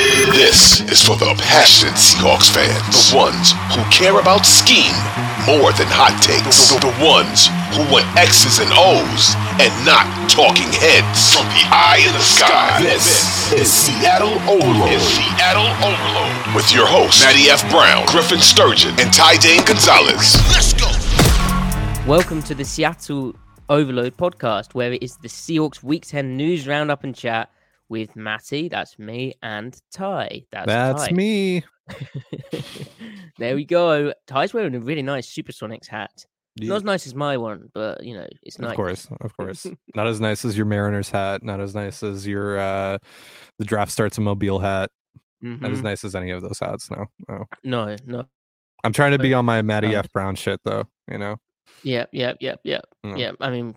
This is for the passionate Seahawks fans, the ones who care about scheme more than hot takes, the, the ones who want X's and O's and not talking heads. From the eye in the sky, this is Seattle Overload. Is Seattle Overload with your hosts Matty F. Brown, Griffin Sturgeon, and Ty Dane Gonzalez. Let's go. Welcome to the Seattle Overload podcast, where it is the Seahawks Week 10 news roundup and chat with Matty, that's me, and Ty, that's That's Ty. me. there we go. Ty's wearing a really nice Supersonics hat. Not as nice as my one, but you know, it's nice. Of course, of course. not as nice as your Mariners hat. Not as nice as your uh the draft starts a mobile hat. Not as Mhm. nice as any of those hats. No, no. No, no. I'm trying to be on my Matty um, F Brown shit though. You know. Yep, yep, yep, yep. Mm. Yeah, I mean,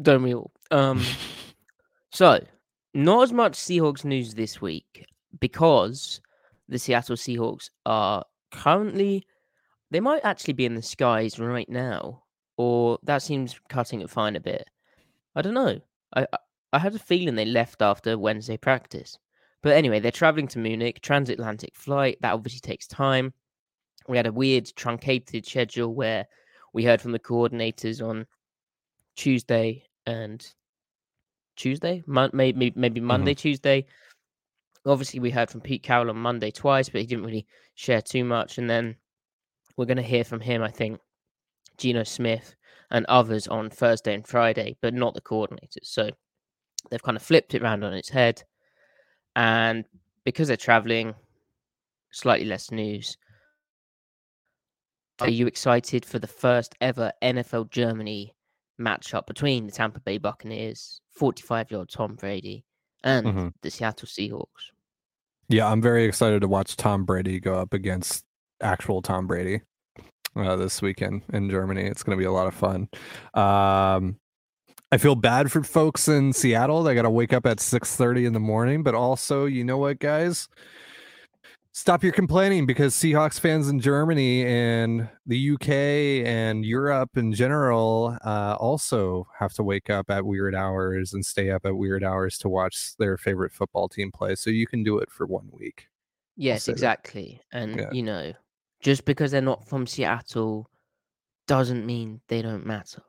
don't we all? Um, so not as much Seahawks news this week because the Seattle Seahawks are currently they might actually be in the skies right now, or that seems cutting it fine a bit. I don't know. I I, I had a feeling they left after Wednesday practice, but anyway, they're traveling to Munich, transatlantic flight. That obviously takes time. We had a weird truncated schedule where we heard from the coordinators on Tuesday and Tuesday, Mon- maybe maybe Monday, Tuesday. Obviously, we heard from Pete Carroll on Monday twice, but he didn't really share too much. And then we're going to hear from him, I think, Geno Smith and others on Thursday and Friday, but not the coordinators. So they've kind of flipped it around on its head. And because they're traveling, slightly less news. Are you excited for the first ever NFL Germany matchup between the Tampa Bay Buccaneers, 45 year old Tom Brady, and Mhm. the Seattle Seahawks? Yeah, I'm very excited to watch Tom Brady go up against actual Tom Brady uh, this weekend in Germany. It's going to be a lot of fun. Um, I feel bad for folks in Seattle. They got to wake up at 6:30 in the morning, but also, you know what, guys? Stop your complaining because Seahawks fans in Germany and the UK and Europe in general uh, also have to wake up at weird hours and stay up at weird hours to watch their favorite football team play. So you can do it for one week. Yes, that. exactly. And, Yeah. you know, just because they're not from Seattle doesn't mean they don't matter.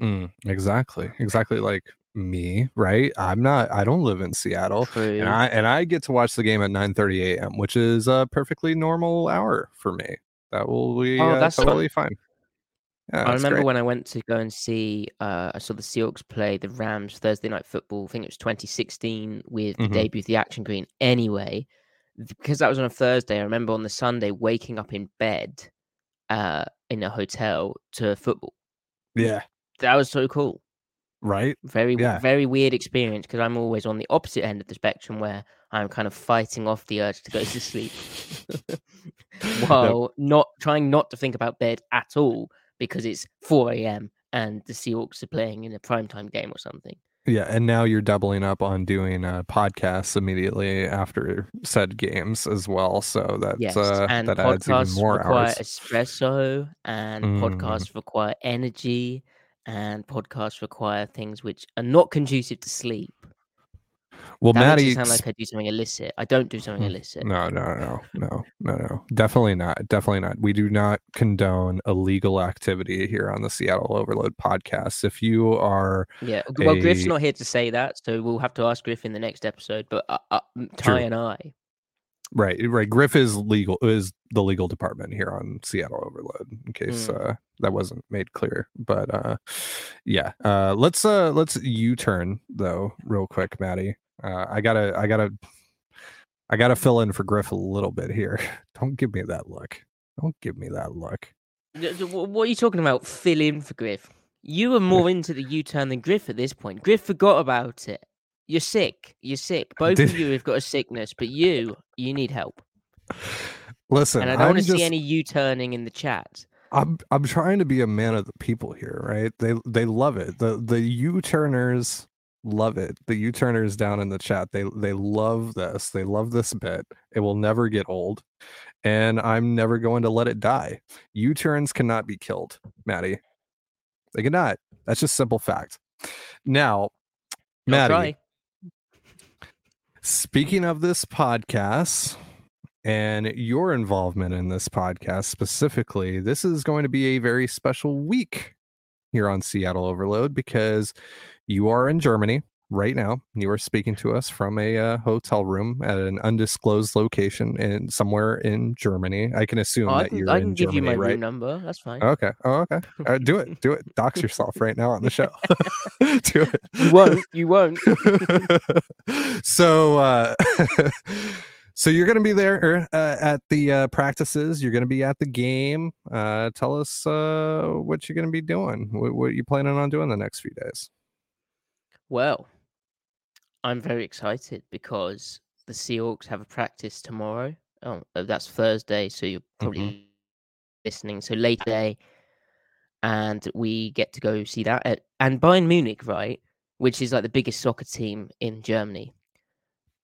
Mm, exactly. Exactly like me, right? I'm not I don't live in Seattle. True. And I and I get to watch the game at 9:30 a.m., which is a perfectly normal hour for me. That will be Oh, uh, that's fun. totally fine. Yeah, I remember great. when I went to go and see, uh, I saw the Seahawks play the Rams Thursday night football. I think it was 2016 with the Mhm. debut of the Action Green. Anyway, because that was on a Thursday, I remember on the Sunday waking up in bed uh, in a hotel to football. Yeah, That was so cool. Right? Very, Yeah. very weird experience because I'm always on the opposite end of the spectrum where I'm kind of fighting off the urge to go to sleep while not trying not to think about bed at all because it's 4 a.m. and the Seahawks are playing in a primetime game or something. Yeah, and now you're doubling up on doing uh, podcasts immediately after said games as well. So that's Yes, uh, and that adds even podcasts more require hours. espresso, and Mm. podcasts require energy, and podcasts require things which are not conducive to sleep. Well, That Matty, sound like I do something illicit. I don't do something Mm, illicit. no, no, no, no, no, no, definitely not, definitely not. We do not condone illegal activity here on the Seattle Overload podcast. If you are Yeah. Well, Griff's not here to say that, so we'll have to ask Griff in the next episode. But uh, uh, Ty True. and I, Right, right. Griff is legal is the legal department here on Seattle Overload. In case Mm. uh, that wasn't made clear, but uh, yeah. Uh, let's uh, let's U turn though, real quick, Matty. Uh, I gotta, I gotta, I gotta fill in for Griff a little bit here. Don't give me that look. Don't give me that look. D- d- wh- what are you talking about? Fill in for Griff. You were more into the U-turn than Griff at this point. Griff forgot about it. You're sick. You're sick. Both Did- of you have got a sickness, but you, you need help. Listen, And I don't want to just, see any U-turning in the chat. I'm I'm trying to be a man of the people here, right? They they love it. The the U turners love it. The U turners down in the chat, they they love this. They love this bit. It will never get old. And I'm never going to let it die. U turns cannot be killed, Matty. They cannot. That's just simple fact. Now, Matty. Speaking of this podcast and your involvement in this podcast specifically, this is going to be a very special week here on Seattle Overload because you are in Germany right now. You are speaking to us from a uh, hotel room at an undisclosed location in somewhere in Germany. I can assume Oh, I that can, you're I in can give Germany, you my right? room number. That's fine. Okay. Oh, okay. Uh, do it. Do it. Dox yourself right now on the show. do it. You won't. You won't. so uh so you're gonna be there uh, at the uh, practices you're gonna be at the game uh tell us uh what you're gonna be doing what, what you planning on doing the next few days Well, I'm very excited because the Seahawks have a practice tomorrow. Oh, uh, that's Thursday, so you're probably listening. So late day, and we get to go see that. At, and Bayern Munich, right, which is like the biggest soccer team in Germany.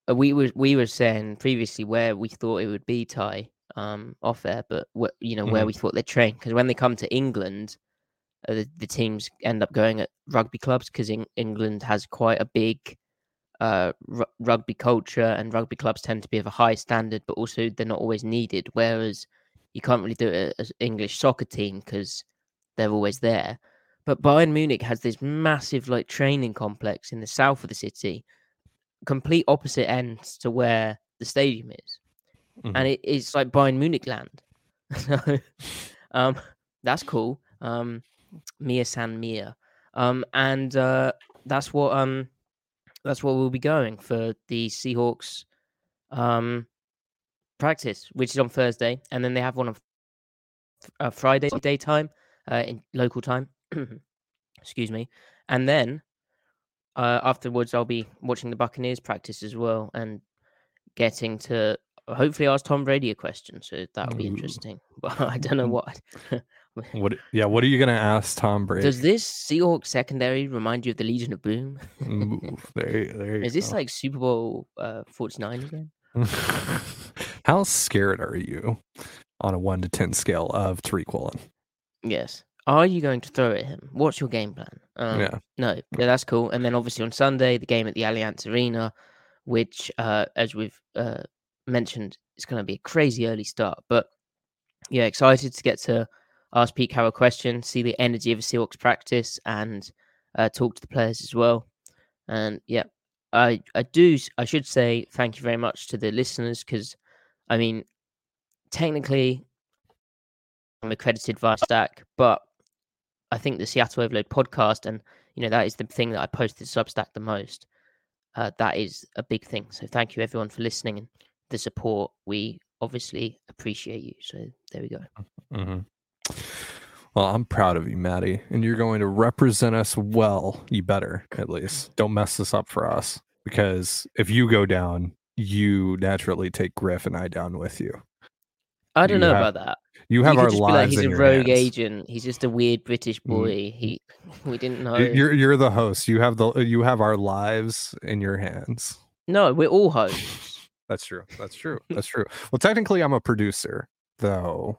Uh, we were we were saying previously where we thought it would be Ty um off air, but wh- you know where Mhm. we thought they'd train because when they come to England, uh, the, the teams end up going at rugby clubs because England has quite a big uh, ru- rugby culture, and rugby clubs tend to be of a high standard, but also they're not always needed. Whereas you can't really do it as English soccer team because they're always there. But Bayern Munich has this massive like training complex in the south of the city, complete opposite ends to where the stadium is, Mhm. and it, it's like Bayern Munich land. so, um, that's cool. Um, Mia San Mia. Um, and uh, that's what um, that's what we'll be going for the Seahawks um practice, which is on Thursday, and then they have one on uh, Friday daytime, uh, in local time. Excuse me, and then uh, afterwards I'll be watching the Buccaneers practice as well and getting to hopefully ask Tom Brady a question. So that'll be Ooh. interesting, but I don't know what. what yeah what are you gonna ask tom brady Does this Seahawks secondary remind you of the Legion of Boom? Ooh, there, you- there you Is this go. like Super Bowl uh, 49 again? how scared are you on a 1 to 10 scale of Tariq Woolen? Yes. Are you going to throw at him? What's your game plan? Um, Yeah. No. Yeah, that's cool. And then obviously on Sunday, the game at the Allianz Arena, which, uh, as we've uh, mentioned, is going to be a crazy early start. But yeah, excited to get to ask Pete Carroll questions, see the energy of a Seahawks practice, and uh, talk to the players as well. And yeah, I I do I should say thank you very much to the listeners because I mean technically I'm accredited via Stack, but I think the Seattle Overload podcast and you know that is the thing that I posted to Substack the most. Uh, that is a big thing. So thank you everyone for listening and the support. We obviously appreciate you. So there we go. hmm Well, I'm proud of you, Matty, and you're going to represent us well. You better, at least. Don't mess this up for us because if you go down, you naturally take Griff and I down with you. I don't You know have- about that. You You have could our just be like, lives he's a rogue hands. agent. He's just a weird British Mm. boy. He we didn't know. You're you're the host. You have the you have our lives in your hands. No, we're all hosts. That's true. That's true. That's true. Well, technically, I'm a producer, though.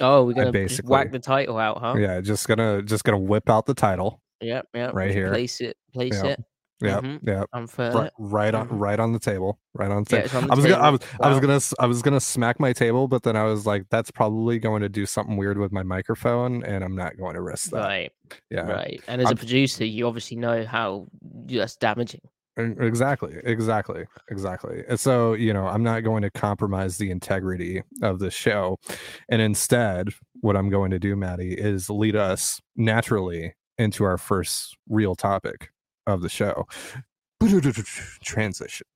Oh, we're gonna just whack the title out, huh? Yeah, just gonna just gonna whip out the title. Yep, yep. Right here. Place it, place Yeah. it. Yeah, Mhm. yeah. Unfair. Right, right on, Mhm. right on the table, right on the table. it's on the I was gonna, I table. was, I was gonna, I was gonna smack my table, but then I was like, that's probably going to do something weird with my microphone, and I'm not going to risk that. Right, Yeah, right. And as I'm- a producer, you obviously know how that's damaging. Exactly, exactly, exactly. And so, you know, I'm not going to compromise the integrity of the show. And instead, what I'm going to do, Matty, is lead us naturally into our first real topic of the show. Transition.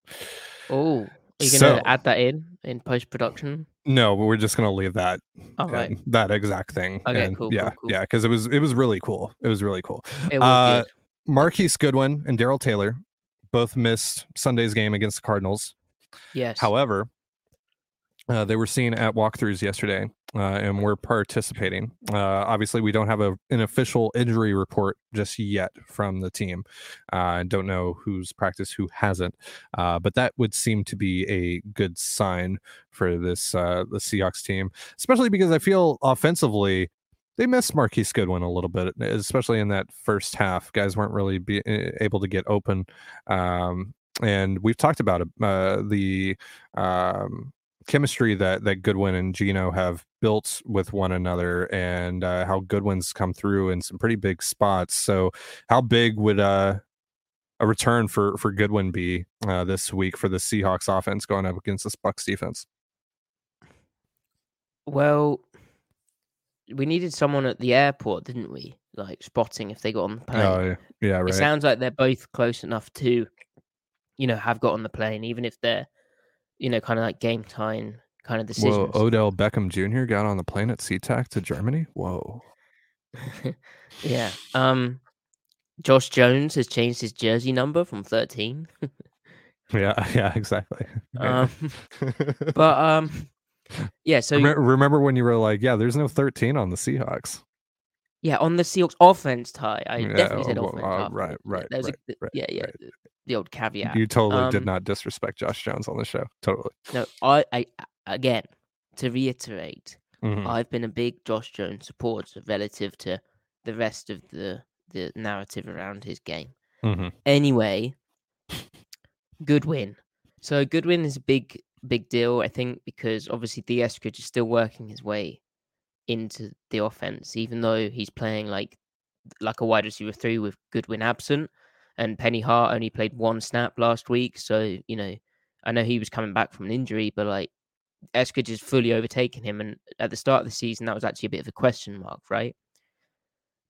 Oh, are you So- gonna add that in in post production? No, but we're just gonna leave that All right, that exact thing. Okay, and cool, cool, Yeah, cool. yeah, because it was it was really cool. It was really cool. it was uh, good. Marquise Goodwin and Darrell Taylor both missed Sunday's game against the Cardinals. Yes. However, uh, they were seen at walkthroughs yesterday uh, and we're participating. Uh, obviously, we don't have a, an official injury report just yet from the team. Uh, I don't know who's practiced, who hasn't, uh, but that would seem to be a good sign for this uh, the Seahawks team, especially because I feel offensively they missed Marquise Goodwin a little bit, especially in that first half. Guys weren't really be, eh, able to get open. Um, and we've talked about uh, the um, chemistry that that Goodwin and Geno have built with one another, and uh, how Goodwin's come through in some pretty big spots. So, how big would uh, a return for for Goodwin be uh, this week for the Seahawks offense going up against this Bucks defense? Well, we needed someone at the airport, didn't we? Like spotting if they got on the plane. Oh yeah, yeah, It sounds like they're both close enough to, you know, have got on the plane, even if they're, you know, kind of like game time kind of Whoa, decisions. Odell Beckham Jr. got on the plane at SeaTac to Germany. Whoa. yeah. Um, Josh Jones has changed his jersey number from thirteen. Yeah, yeah, exactly. um, but um, yeah. So Remem- remember when you were like, "Yeah, there's no 13 on the Seahawks." yeah, on the Seahawks offense Ty, I Yeah, definitely said well, offense. uh, right, right, right, a, right, yeah, yeah. right. The, the old caveat. You totally did Um, not disrespect Josh Jones on the show. Totally. No, I, I again to reiterate, Mhm. I've been a big Josh Jones supporter relative to the rest of the the narrative around his game. Mhm. Anyway, Goodwin. So Goodwin is a big big deal, I think, because obviously D. Eskridge is still working his way into the offense, even though he's playing like like a wide receiver three with Goodwin absent, and Penny Hart only played one snap last week. So you know, I know he was coming back from an injury, but like Eskridge has fully overtaken him, and at the start of the season, that was actually a bit of a question mark, right?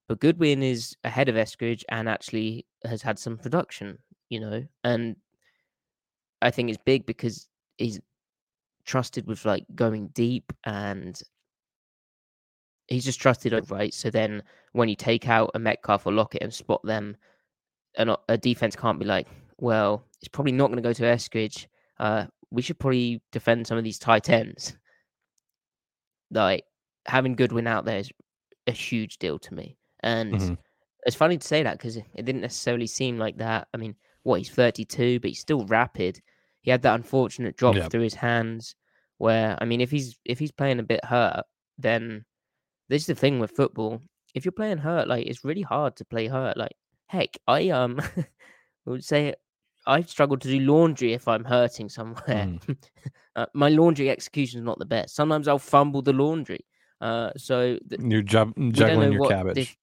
But Goodwin is ahead of Eskridge and actually has had some production, you know, and I think it's big because he's trusted with like going deep and he's just trusted right. So then when you take out a Metcalf or Lockett and spot them, and a- defense can't be like, well, it's probably not going to go to Eskridge. Uh, we should probably defend some of these tight ends. Like having Goodwin out there is a huge deal to me, and Mhm. it's funny to say that because it didn't necessarily seem like that. I mean, what he's 32, but he's still rapid. He had that unfortunate drop Yeah. through his hands, where I mean, if he's if he's playing a bit hurt, then this is the thing with football. If you're playing hurt, like it's really hard to play hurt. Like heck, I um would say I've struggled to do laundry if I'm hurting somewhere. Mm. uh, my laundry execution is not the best. Sometimes I'll fumble the laundry. Uh, so th- You're jug- juggling your cabbage.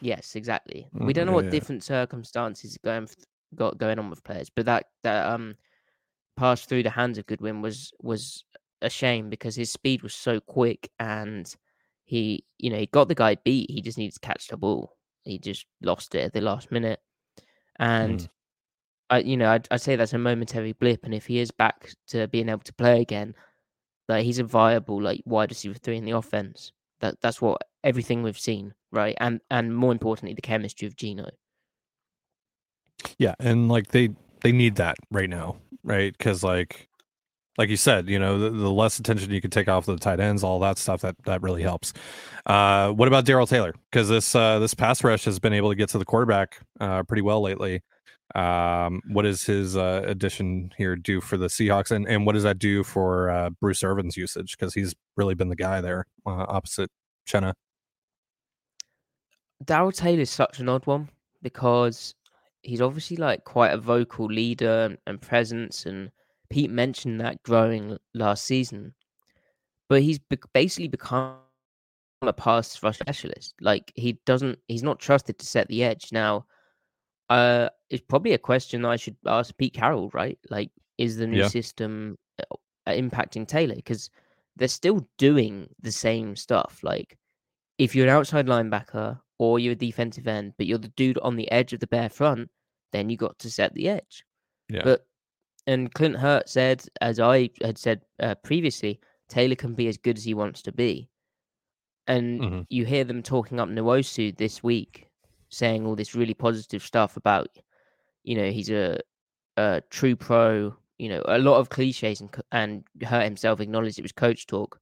yes, exactly. Mm, we don't know yeah, what yeah. different circumstances are going got going on with players, but that that um pass through the hands of Goodwin was was a shame because his speed was so quick and he you know he got the guy beat. He just needed to catch the ball. He just lost it at the last minute, and Mm. I you know I'd, I'd say that's a momentary blip. And if he is back to being able to play again, like he's a viable like wide receiver three in the offense. That that's what everything we've seen, right? And and more importantly, the chemistry of Geno. Yeah, and like they they need that right now, right? Because like like you said, you know, the, the, less attention you can take off the tight ends, all that stuff that that really helps. Uh, what about Darrell Taylor? Because this uh, this pass rush has been able to get to the quarterback uh, pretty well lately. Um, what does his uh, addition here do for the Seahawks, and and what does that do for uh, Bruce Irvin's usage? Because he's really been the guy there uh, opposite Chenna. Darrell Taylor is such an odd one because he's obviously like quite a vocal leader and, and presence and Pete mentioned that growing last season, but he's be- basically become a pass rush specialist. Like he doesn't, he's not trusted to set the edge. Now, uh, it's probably a question I should ask Pete Carroll, right? Like, is the new yeah. system uh, impacting Taylor? Because they're still doing the same stuff. Like, if you're an outside linebacker or you're a defensive end, but you're the dude on the edge of the bare front, then you got to set the edge. Yeah. But and Clint Hurtt said, as I had said uh, previously, Taylor can be as good as he wants to be. And mm-hmm. you hear them talking up Nwosu this week, saying all this really positive stuff about, you know, he's a, a true pro. You know, a lot of cliches, and and Hurtt himself acknowledged it was coach talk,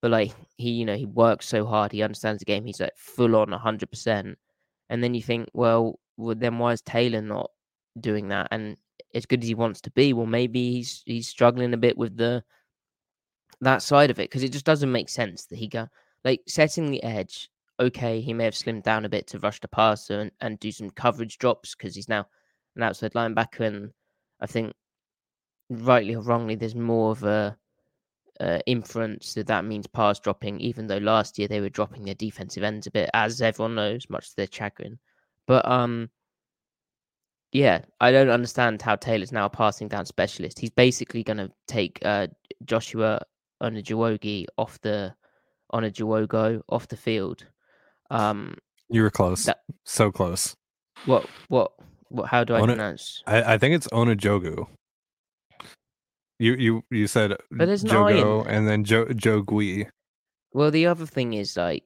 but like he, you know, he works so hard, he understands the game, he's like full on hundred percent. And then you think, well, well, then why is Taylor not doing that? And as good as he wants to be, well, maybe he's he's struggling a bit with the that side of it because it just doesn't make sense that he go like setting the edge. Okay, he may have slimmed down a bit to rush the passer and, and do some coverage drops because he's now an outside linebacker, and I think rightly or wrongly, there's more of a uh, inference that that means pass dropping. Even though last year they were dropping their defensive ends a bit, as everyone knows, much to their chagrin. But um, yeah, I don't understand how Taylor's now a passing down specialist. He's basically going to take uh, Joshua on a Onajuwogi off the on a Onajuwogo off the field. Um, you were close, that, so close. What? What? What? How do I Ona, pronounce? I, I think it's Onajogu. You you you said but there's Jogo and then jo, Jogui. Well, the other thing is like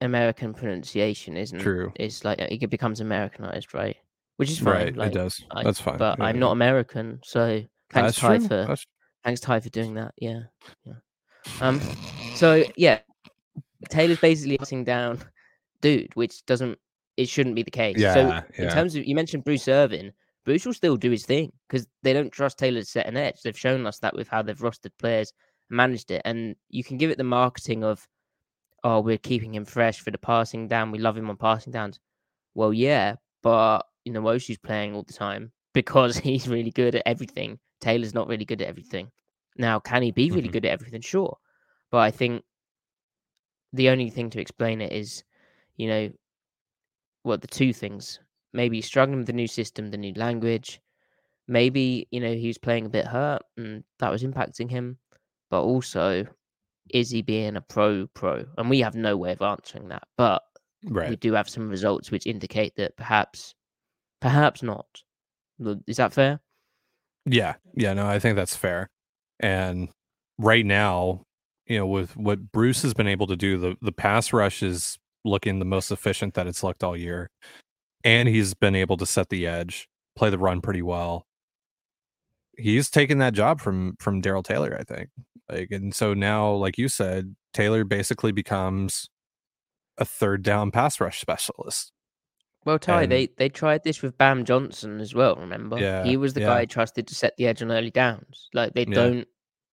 American pronunciation, isn't True. It's like it becomes Americanized, right? which is fine. Right, like, it does. I, That's fine. But yeah, I'm not American, so thanks Ty for That's... thanks Ty for doing that. Yeah, yeah. Um, so yeah, Taylor's basically passing down, dude, which doesn't it shouldn't be the case. Yeah, so yeah. in terms of you mentioned Bruce Irvin, Bruce will still do his thing because they don't trust Taylor to set an edge. They've shown us that with how they've rostered players, managed it, and you can give it the marketing of, oh, we're keeping him fresh for the passing down. We love him on passing downs. Well, yeah, but you know, Nwosu's playing all the time because he's really good at everything. Taylor's not really good at everything. Now, can he be really mm-hmm. good at everything? Sure. But I think the only thing to explain it is, you know, well, the two things. Maybe he's struggling with the new system, the new language. Maybe, you know, he was playing a bit hurt and that was impacting him. But also, is he being a pro pro? And we have no way of answering that. But right. we do have some results which indicate that perhaps Perhaps not. Is that fair? Yeah. Yeah. No, I think that's fair. And right now, you know, with what Bruce has been able to do, the, the pass rush is looking the most efficient that it's looked all year. And he's been able to set the edge, play the run pretty well. He's taken that job from from Darrell Taylor, I think. Like, and so now, like you said, Taylor basically becomes a third down pass rush specialist. Well, Ty, they they tried this with Bam Johnson as well. Remember, yeah, he was the yeah. guy trusted to set the edge on early downs. Like they yeah. don't,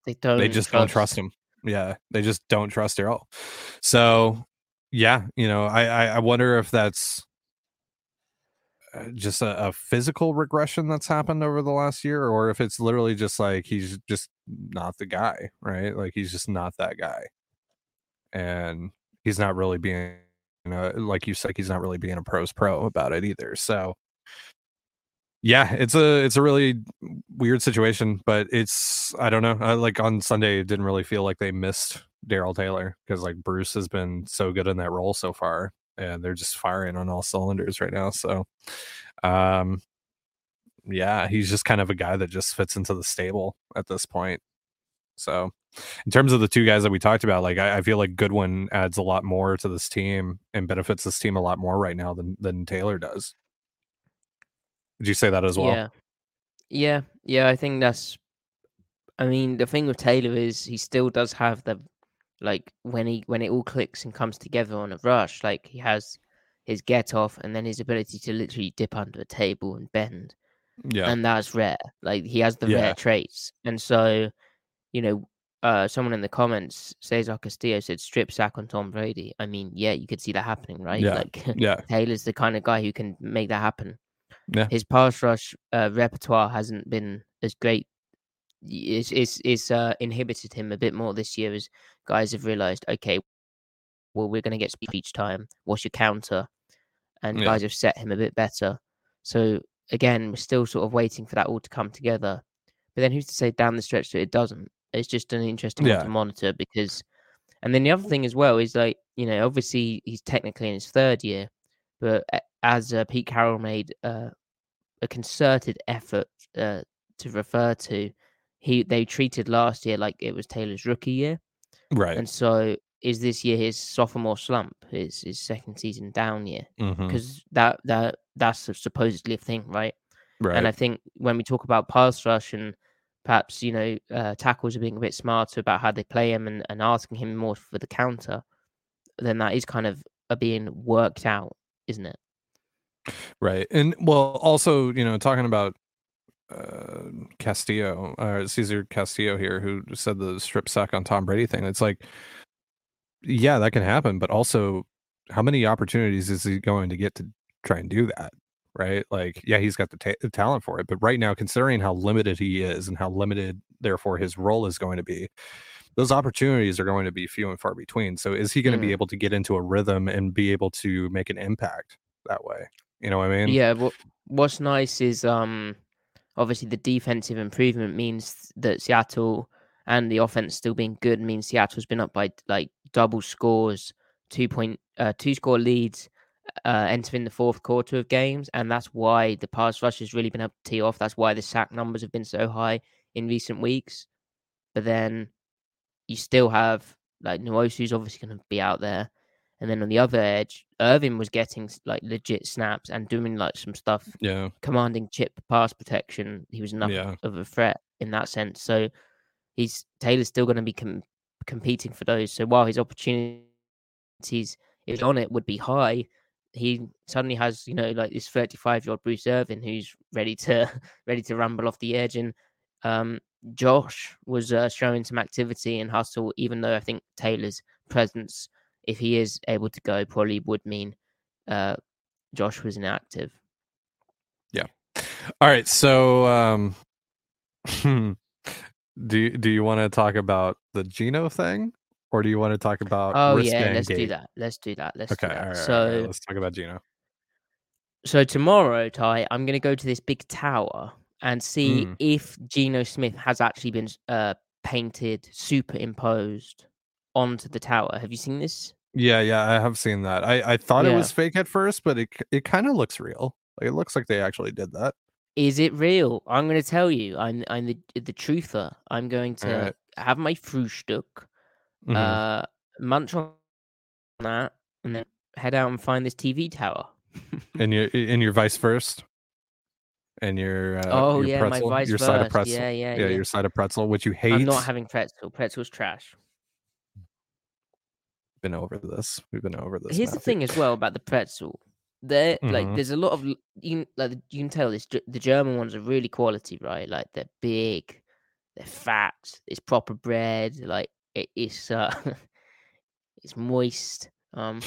they don't, they just trust. don't trust him. Yeah, they just don't trust Darrell. So, yeah, you know, I I, wonder if that's just a, a, physical regression that's happened over the last year, or if it's literally just like he's just not the guy, right? Like he's just not that guy, and he's not really being you know, like you said, he's not really being a pros pro about it either. So yeah, it's a it's a really weird situation, but it's I don't know. Uh, like on Sunday, it didn't really feel like they missed Darrell Taylor because like Bruce has been so good in that role so far, and they're just firing on all cylinders right now. So, um, yeah, he's just kind of a guy that just fits into the stable at this point. So, in terms of the two guys that we talked about, like I, I, feel like Goodwin adds a lot more to this team and benefits this team a lot more right now than than Taylor does. Did you say that as well? Yeah, yeah, yeah. I think that's I mean, the thing with Taylor is he still does have the like when he when it all clicks and comes together on a rush, like he has his get off and then his ability to literally dip under a table and bend. Yeah. And that's rare. Like he has the Yeah. rare traits. And so, you know, uh someone in the comments, Cesar Castillo said strip sack on Tom Brady. I mean, yeah, you could see that happening, right? Yeah. Like yeah. Taylor's the kind of guy who can make that happen. Yeah. His pass rush uh, repertoire hasn't been as great. It's, it's, it's uh, inhibited him a bit more this year as guys have realized, okay, well, we're going to get speed each time. What's your counter? And Yeah. guys have set him a bit better. So, again, we're still sort of waiting for that all to come together. But then who's to say down the stretch that it doesn't? It's just an interesting one Yeah. to monitor because. And then the other thing as well is like, you know, obviously he's technically in his third year, but as uh, Pete Carroll made uh, a concerted effort uh, to refer to, he they treated last year like it was Taylor's rookie year, Right. and so is this year his sophomore slump, his his second season down year, because that that that's a supposedly a thing, right? Right. And I think when we talk about pass rush and perhaps you know uh, tackles are being a bit smarter about how they play him and, and asking him more for the counter, then that is kind of being worked out, isn't it? Right. And well, also, you know, talking about uh Castillo, uh Caesar Castillo here, who said the strip sack on Tom Brady thing. It's like, yeah, that can happen, but also how many opportunities is he going to get to try and do that? Right. Like, yeah, he's got the, ta- the talent for it, but right now, considering how limited he is and how limited, therefore, his role is going to be, those opportunities are going to be few and far between. So, is he going to be Mm. able to get into a rhythm and be able to make an impact that way? You know what I mean? Yeah, what what's nice is um obviously the defensive improvement means that Seattle and the offense still being good means Seattle's been up by like double scores, two point uh two score leads uh entering the fourth quarter of games, and that's why the pass rush has really been able to tee off. That's why the sack numbers have been so high in recent weeks. But then you still have like Nwosu's obviously going to be out there. And then on the other edge, Irvin was getting like legit snaps and doing like some stuff, Yeah. commanding chip pass protection. He was enough Yeah. of a threat in that sense. So he's Taylor's still going to be com- competing for those. So while his opportunities, if on it, would be high, he suddenly has you know like this 35 year old Bruce Irvin who's ready to ready to rumble off the edge and um Josh was uh, showing some activity and hustle even though I think Taylor's presence if he is able to go probably would mean uh Josh was inactive. Yeah. All right. So, um, do you, do you want to talk about the Geno thing, or do you want to talk about? Oh yeah, let's do that. Let's do that. Let's Okay. do that. right, all right, so right, let's talk about Geno. so tomorrow, Ty, I'm going to go to this big tower and see Mm. if Geno Smith has actually been uh, painted, superimposed onto the tower. Have you seen this? Yeah, yeah, I have seen that. I I thought it Yeah. was fake at first, but it it kind of looks real. Like it looks like they actually did that. Is it real? I'm going to tell you. I'm I'm the the truther. I'm going to have my Frühstück, Mhm. uh, munch on that, and then head out and find this TV tower. and your and your Weißwurst, and your uh, oh your yeah, pretzel, my vice your side of versa. pretzel. Yeah, yeah, yeah, yeah. your side of pretzel, which you hate. I'm not having pretzel. Pretzel's trash. Been over this. We've been over this. Here's the thing as well about the pretzel. There, like, Mhm. there's a lot of you can, like you can tell this. The German ones are really quality, right? Like they're big, they're fat. It's proper bread. Like it, it's uh, it's moist. Um,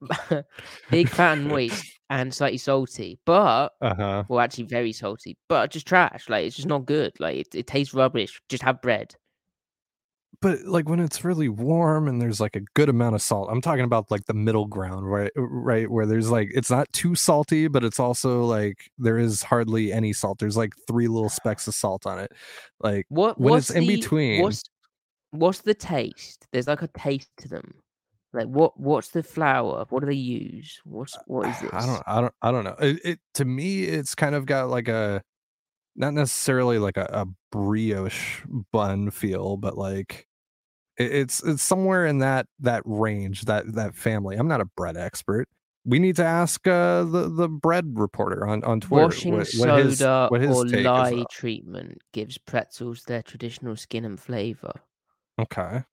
big, fat, and moist, and slightly salty. But Uh-huh. well, actually, very salty. But just trash. Like it's just not good. Like it, it tastes rubbish. Just have bread. But like when it's really warm and there's like a good amount of salt. I'm talking about like the middle ground, right? Uh, right where there's like it's not too salty, but it's also like there is hardly any salt. There's like three little specks of salt on it. Like What When what's it's in the- between- What's what's the taste? There's like a taste to them. Like what what's the flour? What do they use? What's what is this? I don't I don't I don't know. It, it to me it's kind of got like a not necessarily like a, a brioche bun feel, but like it's it's somewhere in that that range, that that family. I'm not a bread expert, we need to ask uh, the the bread reporter on on Twitter Washing what, what his, soda what his or lye treatment gives pretzels their traditional skin and flavor. Okay.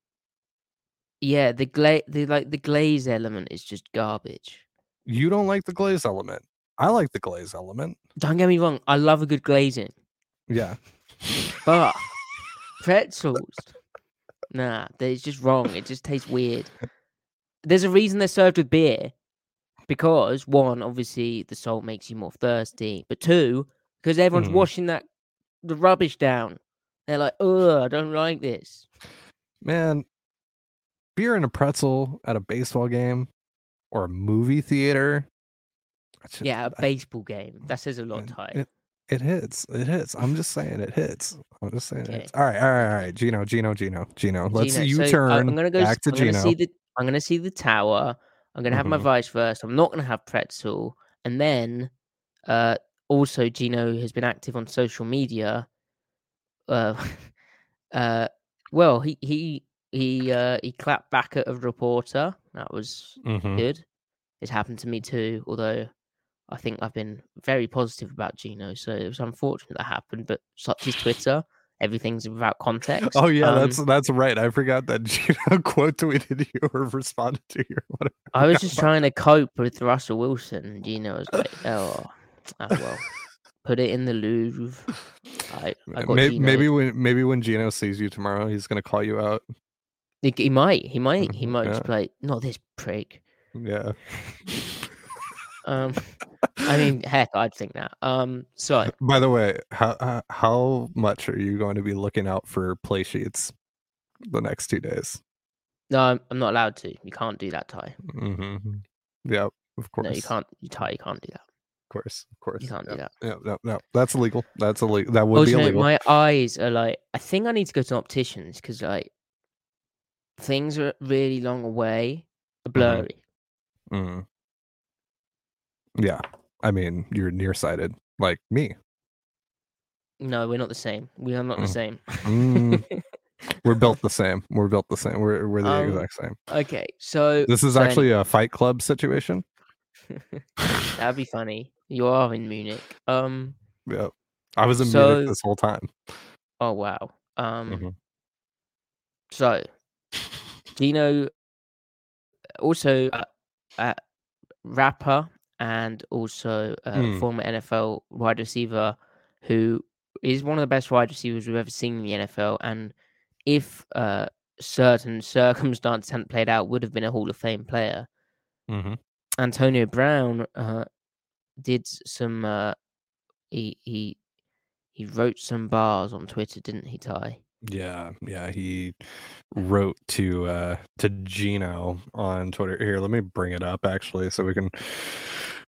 Yeah, the gla the like the glaze element is just garbage. You don't like the glaze element. I like the glaze element. Don't get me wrong, I love a good glazing, Yeah. but pretzels, nah, it's just wrong. It just tastes weird. There's a reason they're served with beer, because one, obviously, the salt makes you more thirsty, but two, because everyone's Mhm. washing that the rubbish down. They're like, oh, I don't like this. Man, beer and a pretzel at a baseball game or a movie theater. just- Yeah, a baseball game. That says a lot, Ty. It, it hits. It hits. I'm just saying it hits. I'm just saying it hits. All right, all right, all right. Geno, Geno, Geno, Geno. Let's Geno, you so, turn I'm gonna go. back to I'm gonna Geno. see the. I'm gonna see the tower. I'm gonna have my Mhm. Weißwurst. I'm not gonna have pretzel, and then, uh, also Geno has been active on social media. Uh, uh, well, he he he uh he clapped back at a reporter. That was Mhm. good. It's happened to me too, although I think I've been very positive about Geno, so it was unfortunate that happened. But such is Twitter. Everything's without context. Oh yeah, Um, that's that's right. I forgot that Geno quote tweeted you or responded to you or. I was just trying to cope with Russell Wilson, and Geno was like, "Oh, ah, well, put it in the Louvre." I, I maybe, maybe when maybe when Geno sees you tomorrow, he's gonna call you out. he, he might, he might, he Mhm, might yeah. just be like, "Not this prick." Yeah. Um, I mean, heck, I'd think that. Um, so By the way, how uh, how much are you going to be looking out for play sheets the next two days? no, I'm, I'm not allowed to. You can't do that, Ty. Mm-hmm. Yep, of course. No, you can't. You Ty, you can't do that. Of course, of course. You can't do that. Yep, no, no, that's illegal. That's illegal. That would be illegal. my eyes are like. I think I need to go to an opticians because like things are really long away, are blurry. Mm. Yeah, I mean, you're nearsighted, like me. No, we're not the same. We are not the Mm. same. Mm. We're built the same. We're built the same. We're we're the Um, exact same. okay, so This is so actually a Fight Club situation. that'd be funny. You are in Munich. Um. Yep. I was in So- Munich this whole time. Oh wow. Um. Mhm. So, Dino, also a, a rapper and also a Mm. former NFL wide receiver who is one of the best wide receivers we've ever seen in the NFL, and if uh, certain circumstances hadn't played out, would have been a Hall of Fame player. Mm-hmm. Antonio Brown uh, did some. Uh, he he he wrote some bars on Twitter, didn't he, Ty? Yeah, yeah. He wrote to uh to Geno on Twitter. Here, let me bring it up actually, so we can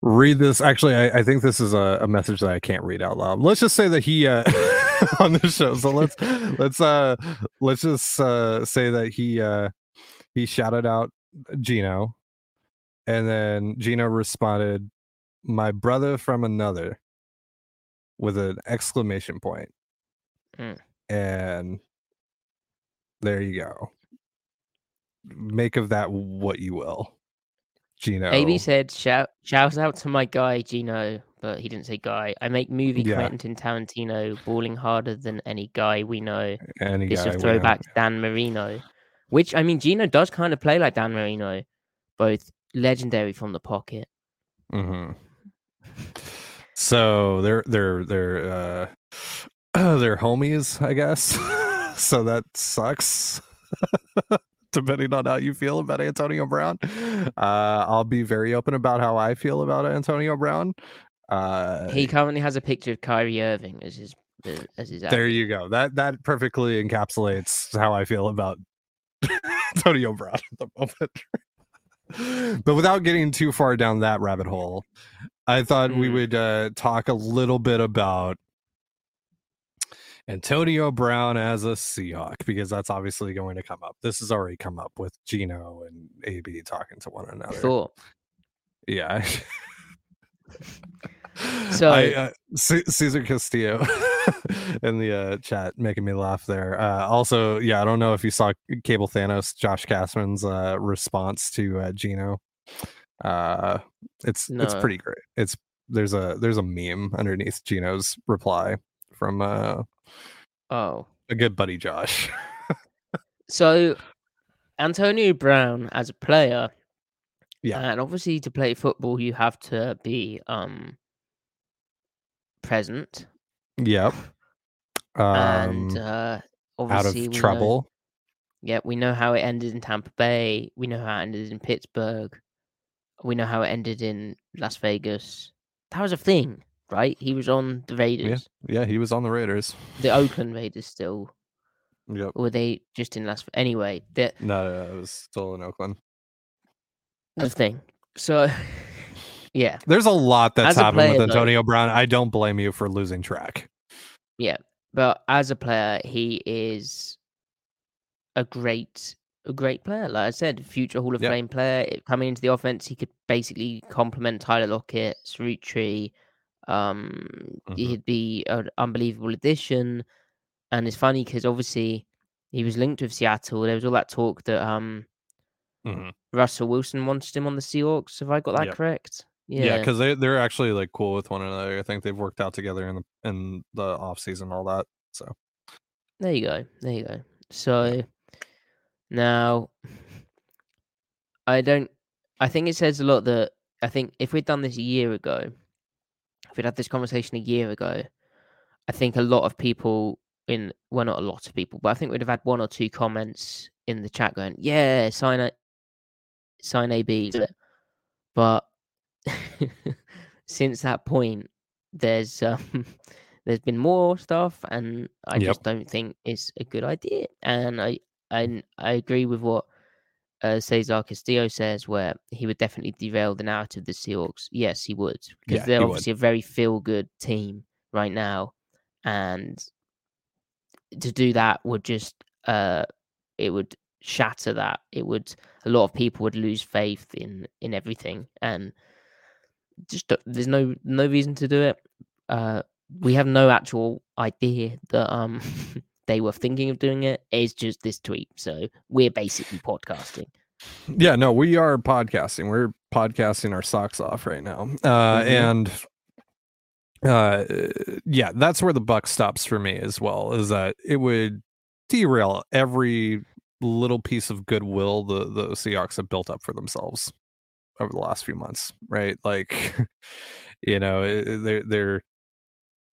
read this. Actually, I, I think this is a, a message that I can't read out loud. Let's just say that he uh on the show. So let's let's uh let's just uh say that he uh he shouted out Geno, and then Geno responded, "My brother from another," with an exclamation point. Mm. And there you go. Make of that what you will. Geno. AB said, shout, shouts out to my guy, Geno, but he didn't say guy. I make movie Yeah. Quentin Tarantino, balling harder than any guy we know. any is we throwback to Dan Marino, which, I mean, Geno does kind of play like Dan Marino, both legendary from the pocket. Mhm. So they're they're they're uh they're homies, I guess. so that sucks. Depending on how you feel about Antonio Brown, uh, I'll be very open about how I feel about Antonio Brown. Uh, he currently has a picture of Kyrie Irving as his as his there advocate. you go. That that perfectly encapsulates how I feel about Antonio Brown at the moment. but without getting too far down that rabbit hole, I thought we Mm. would uh, talk a little bit about Antonio Brown as a Seahawk because that's obviously going to come up. This has already come up with Geno and AB talking to one another. Thought. Yeah. So- I, uh, C- Caesar Castillo in the uh, chat making me laugh there. Uh, also, yeah, I don't know if you saw Cable Thanos, Josh Castman's uh, response to uh, Geno. Uh, it's it's pretty great. It's there's a there's a meme underneath Geno's reply from uh, Oh, a good buddy Josh. so Antonio Brown as a player, Yeah. and obviously to play football you have to be um present yep. and Um, uh, out of we know- trouble. yeah, we know how it ended in Tampa Bay. We know how it ended in Pittsburgh. We know how it ended in Las Vegas. That was a thing, right? He was on the Raiders, Yeah, he was on the Raiders. the Oakland Raiders still. Yep. Or were they just in Las? Anyway, the No, no, no, it was still in Oakland. the thing. So, yeah, There's a lot that's a happened player, with though- Antonio Brown. I don't blame you for losing track. yeah. But as a player, he is a great, a great player. Like I said, future Hall of Yeah. Fame player. Coming into the offense, he could basically complement Tyler Lockett, Tree. Um, Mhm. he'd be an unbelievable addition. And it's funny because obviously he was linked with Seattle. There was all that talk that um Mhm. Russell Wilson wanted him on the Seahawks. Have I got that Yep. correct? Yeah, Yeah, because they they're actually like cool with one another. I think they've worked out together in the in the off season, all that. So There you go. There you go. So now I don't I think it says a lot that I think if we'd done this a year ago, if we'd had this conversation a year ago, I think a lot of people in well not a lot of people, but I think we'd have had one or two comments in the chat going, Yeah, sign a sign AB. But since that point there's um there's been more stuff and I Yep. just don't think it's a good idea. And I I I agree with what uh, Cesar Castillo says, where he would definitely derail the narrative of the Seahawks. Yes, he would, because Yeah, they're he would. obviously a very feel good team right now, and to do that would just uh it would shatter that. It would a lot of people would lose faith in in everything, and just there's no no reason to do it. Uh, we have no actual idea that um they were thinking of doing it. It's just this tweet, so we're basically podcasting. yeah, no, we are podcasting. We're podcasting our socks off right now. Uh Mhm. and uh yeah, that's where the buck stops for me as well, is that it would derail every little piece of goodwill the the Seahawks have built up for themselves over the last few months, right? Like you know, they're they're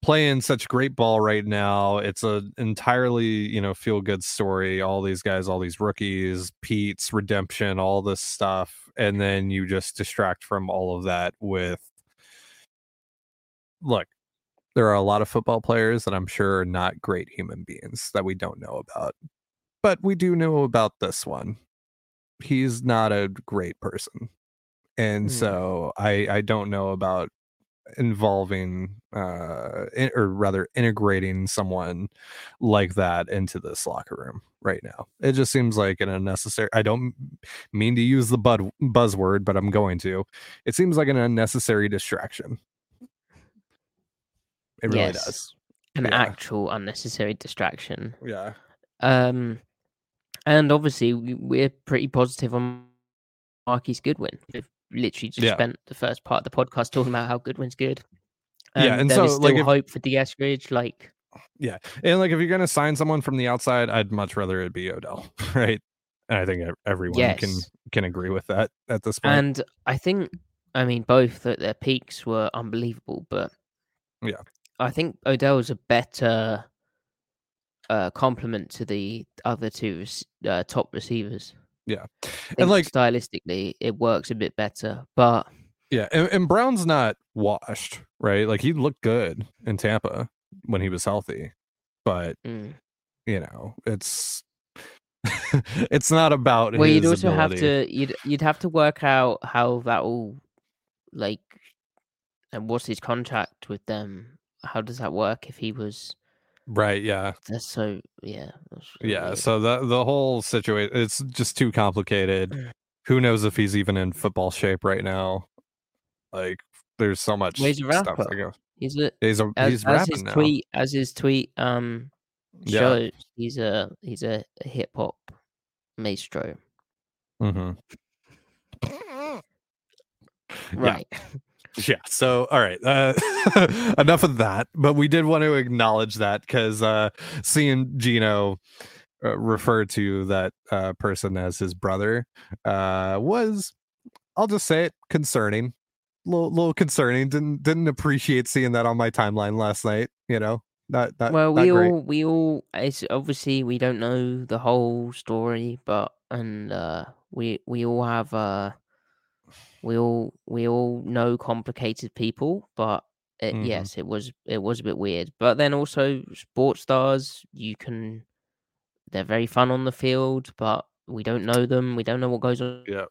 playing such great ball right now. It's a entirely, you know, feel good story. All these guys, all these rookies, Pete's redemption, all this stuff. And then you just distract from all of that with look, there are a lot of football players that I'm sure are not great human beings that we don't know about. But we do know about this one. He's not a great person. And Hmm. so I I don't know about involving uh in, or rather integrating someone like that into this locker room right now it just seems like an unnecessary i don't mean to use the bud buzzword but i'm going to it seems like an unnecessary distraction it really Yes. does An Yeah. actual unnecessary distraction. yeah Um, and obviously we- we're pretty positive on Marquise Goodwin. We've literally just Yeah. spent the first part of the podcast talking about how Goodwin's good. Yeah, and is so, still like, if- hope for Dee Eskridge. Like, yeah, and like if you're gonna sign someone from the outside i'd much rather it be odell right and i think everyone can Yes. can agree with that at this point. and I think, I mean, both at their peaks were unbelievable, but Yeah. I think Odell's a better uh, complement to the other two uh, top receivers. Yeah. And, like- stylistically, it works a bit better, but Yeah, and, and Brown's not washed, right? Like he looked good in Tampa when he was healthy, but mm. you know, it's it's not about well, you'd also have to you'd you'd have to work out how that all like and what's his contract with them. How does that work if he was? Right? Yeah, That's so yeah. that's really yeah. weird. So the the whole situation it's just too complicated. Mm. Who knows if he's even in football shape right now? Like, there's so much Well, he's a stuff rapper. goes. he's a He's a as, he's as his now. tweet as his tweet um Yeah. shows he's a he's a, hip hop maestro. Mm-hmm. Right. Yeah. So, all right. Uh, enough of that. But we did want to acknowledge that because uh, seeing Geno uh, refer to that uh, person as his brother uh, was, I'll just say it, concerning. Little, little concerning. Didn't didn't appreciate seeing that on my timeline last night. You know, not not well, we great. all we all it's obviously we don't know the whole story, but and uh we we all have uh we all we all know complicated people, but it, Mhm. yes, it was it was a bit weird. But then also sports stars, you can they're very fun on the field, but we don't know them. We don't know what goes on Yeah.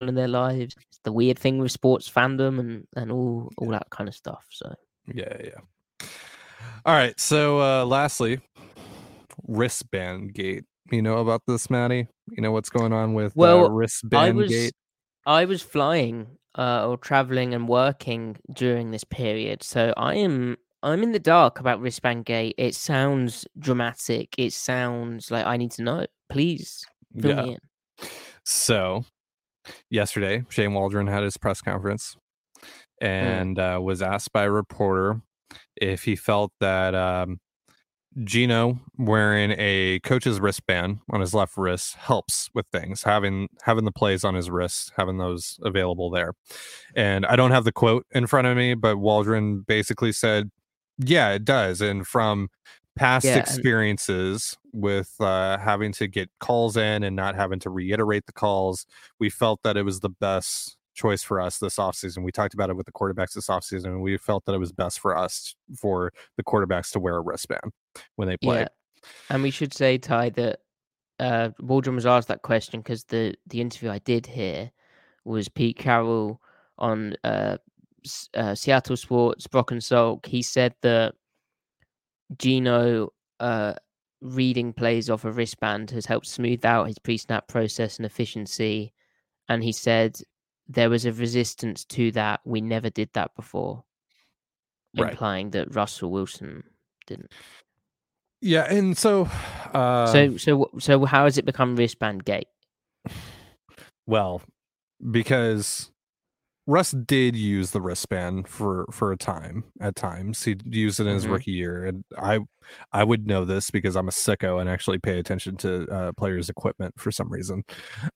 in their lives. It's the weird thing with sports fandom and and all all that kind of stuff. So Yeah, yeah. All right. So, uh, lastly, wristband gate. You know about this, Matty? You know what's going on with uh, Well, I wristband was gate? I was flying uh, or traveling and working during this period, so I am I'm in the dark about wristband gate. It sounds dramatic. It sounds like I need to know. Please fill Yeah. me in. So, yesterday, Shane Waldron had his press conference and uh, was asked by a reporter if he felt that um, Geno wearing a coach's wristband on his left wrist helps with things, having having the plays on his wrist, having those available there. And I don't have the quote in front of me, but Waldron basically said, "Yeah, it does." And from past Yeah, experiences with uh, having to get calls in and not having to reiterate the calls, we felt that it was the best choice for us this offseason. We talked about it with the quarterbacks this offseason, and we felt that it was best for us for the quarterbacks to wear a wristband when they play. Yeah, and we should say Ty that uh, Waldron was asked that question because the the interview I did hear was Pete Carroll on uh, uh, Seattle Sports Brock and Salk. He said that Geno uh, reading plays off a wristband has helped smooth out his pre-snap process and efficiency, and he said there was a resistance to that. We never did that before, Right. implying that Russell Wilson didn't. Yeah, and so, uh, so so so how has it become wristband gate? well, because Russ did use the wristband for for a time. At times, he used it in his Mhm. rookie year, and I I would know this because I'm a sicko and actually pay attention to uh, players' equipment for some reason.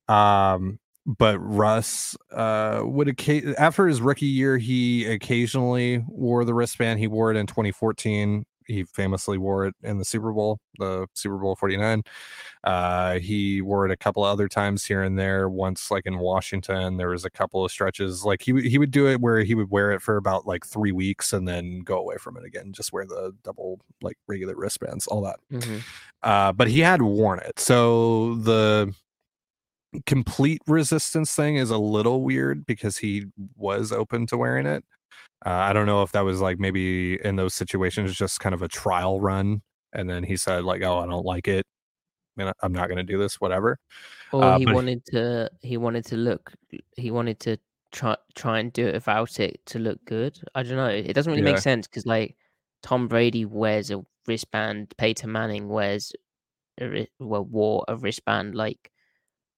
Um, but Russ uh, would occa- after his rookie year, he occasionally wore the wristband. He wore it in 2014. He famously wore it in the Super Bowl, the Super Bowl 49. Uh, he wore it a couple of other times here and there. Once, like in Washington, there was a couple of stretches. Like he would- he would do it where he would wear it for about like three weeks and then go away from it again. Just wear the double like regular wristbands, all that. Mhm. Uh, but he had worn it, so the complete resistance thing is a little weird because he was open to wearing it. Uh, I don't know if that was like maybe in those situations just kind of a trial run, and then he said like, "Oh, I don't like it, I'm not going to do this, whatever." Or Uh, he wanted to he wanted to look he wanted to try try and do it without it to look good. I don't know. It doesn't really Yeah. make sense because like Tom Brady wears a wristband, Peyton Manning wears a well wore a wristband. Like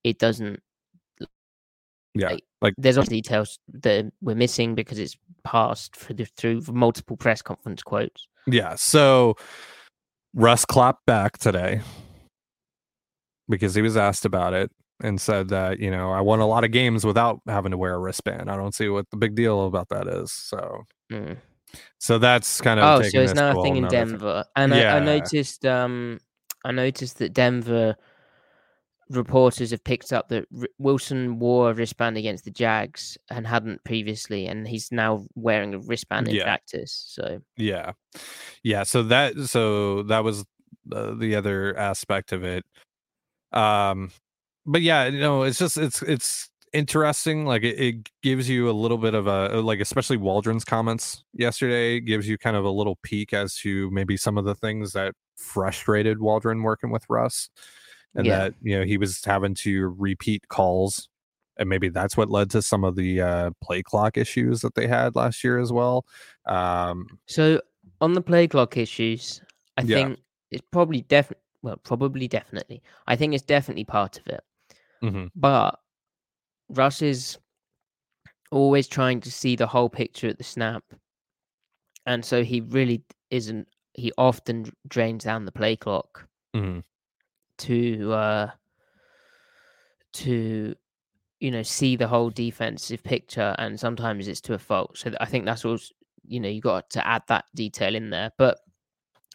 it doesn't. Yeah, like, like- there's obviously details that we're missing because it's passed through the, through multiple press conference quotes. Yeah. So Russ clapped back today because he was asked about it and said that, you know, I won a lot of games without having to wear a wristband. I don't see what the big deal about that is. So Mm. so that's kind of Oh, so it's now a thing in nother thing. Denver, and I, I noticed. Um, I noticed that Denver reporters have picked up that R- Wilson wore a wristband against the Jags and hadn't previously, and he's now wearing a wristband in Yeah. practice. So Yeah. Yeah. So that so that was the, the other aspect of it. Um but yeah, you know, it's just it's it's interesting. Like it, it gives you a little bit of a like especially Waldron's comments yesterday gives you kind of a little peek as to maybe some of the things that frustrated Waldron working with Russ. And Yeah. that, you know, he was having to repeat calls. And maybe that's what led to some of the uh, play clock issues that they had last year as well. Um, So on the play clock issues, I Yeah. think it's probably definitely well, probably definitely. I think it's definitely part of it. mhm. But Russ is always trying to see the whole picture at the snap. And so he really isn't he often drains down the play clock Mhm. To uh to you know see the whole defensive picture and sometimes it's to a fault. So i think that's also you know you got to add that detail in there. But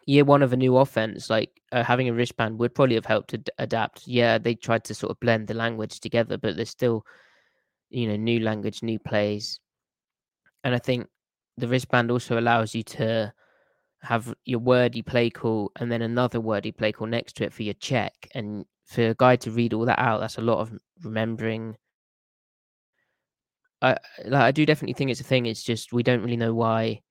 year one of a new offense like uh, having a wristband would probably have helped to d- adapt. Yeah they tried to sort of blend the language together but there's still you know new language new plays. And i think the wristband also allows you to have your wordy play call and then another wordy play call next to it for your check and for a guy to read all that out that's a lot of remembering i like i do definitely think it's a thing it's just we don't really know why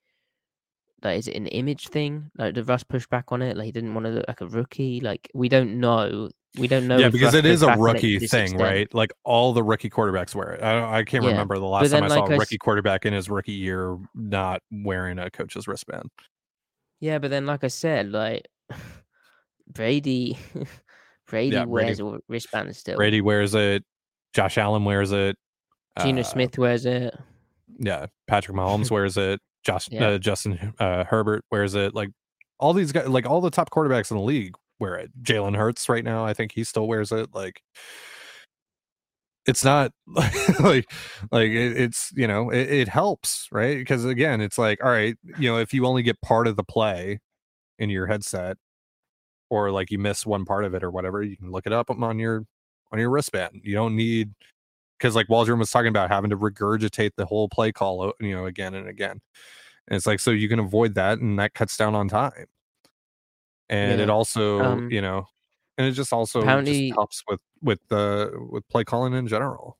like is it an image thing like did russ push back on it like he didn't want to look like a rookie like we don't know we don't know yeah, because Russ it is a back on it to rookie thing, extent. right? Like all the rookie quarterbacks wear it. I, I can't Yeah, remember the last time I then, saw a a I rookie quarterback in his rookie year not wearing a coach's wristband. Yeah, but then, like I said, like Brady, Brady Yeah, Brady- wears a wristband still. Brady wears it. Josh Allen wears it. Geno uh, Smith wears it. Yeah, Patrick Mahomes wears it. Josh Yeah. uh, Justin uh, Herbert wears it. Like all these guys, like all the top quarterbacks in the league wear it. Jalen Hurts right now, I think he still wears it. Like it's not like like it, it's you know it, it helps right? Because again it's like all right you know if you only get part of the play in your headset or like you miss one part of it or whatever you can look it up on your on your wristband. You don't need because like Waldron was talking about having to regurgitate the whole play call you know again and again. And it's like so you can avoid that and that cuts down on time. And it also Um, you know and it just also apparently- just helps with with the with play calling in general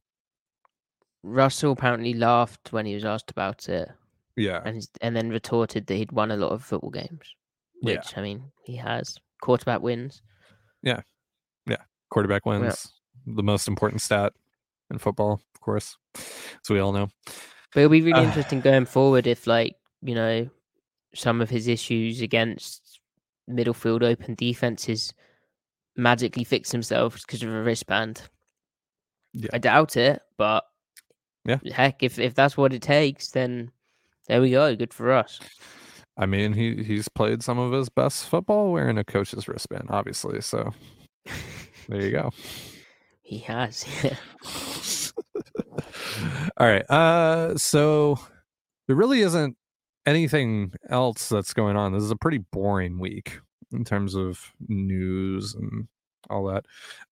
Russell apparently laughed when he was asked about it, yeah and and then retorted that he'd won a lot of football games, Yeah. which I mean he has. Quarterback wins. Yeah, yeah. Quarterback wins the most important stat in football of course as we all know But it'll be really Uh, interesting going forward if, like, you know, some of his issues against middle field open defenses magically fix themselves because of a wristband. Yeah. I doubt it, but Yeah. heck, if if that's what it takes, then there we go. Good for us. i mean he he's played some of his best football wearing a coach's wristband obviously so there you go He has. Yeah. all right uh so there really isn't anything else that's going on this is a pretty boring week in terms of news and all that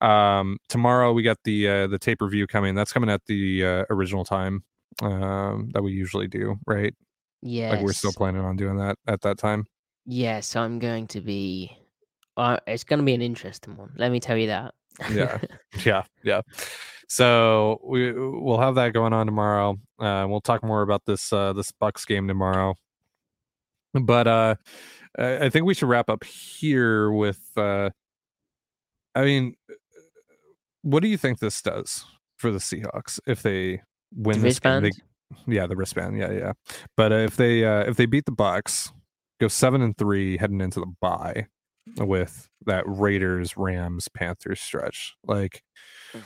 um tomorrow we got the uh the tape review coming that's coming at the uh, original time um that we usually do right Yeah. like we're still planning on doing that at that time Yes, I'm going to be. Uh, it's going to be an interesting one. Let me tell you that. Yeah. yeah yeah so we we'll have that going on tomorrow uh we'll talk more about this uh this bucks game tomorrow but uh i think we should wrap up here with uh i mean what do you think this does for the seahawks if they win The this game? They- yeah the wristband. Yeah yeah. But uh, if they uh if they beat the bucks go seven and three heading into the bye with that raiders rams panthers stretch. Like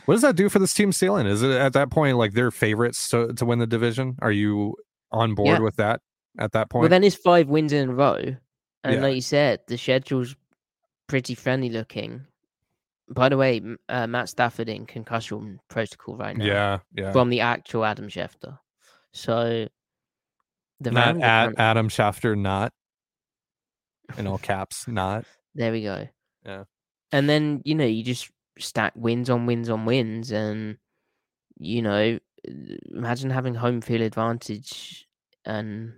what does that do for this team ceiling? Is it at that point like they're favorites to, to win the division? Are you on board Yeah. with that at that point? Well, then it's five wins in a row, and Yeah. like you said, the schedule's pretty friendly looking. By the way, uh, Matt Stafford in concussion protocol right now yeah yeah from the actual Adam Schefter. So the not Rams at kind- adam shafter not in all caps not there we go. Yeah. and then you know you just stack wins on wins on wins, and you know imagine having home field advantage and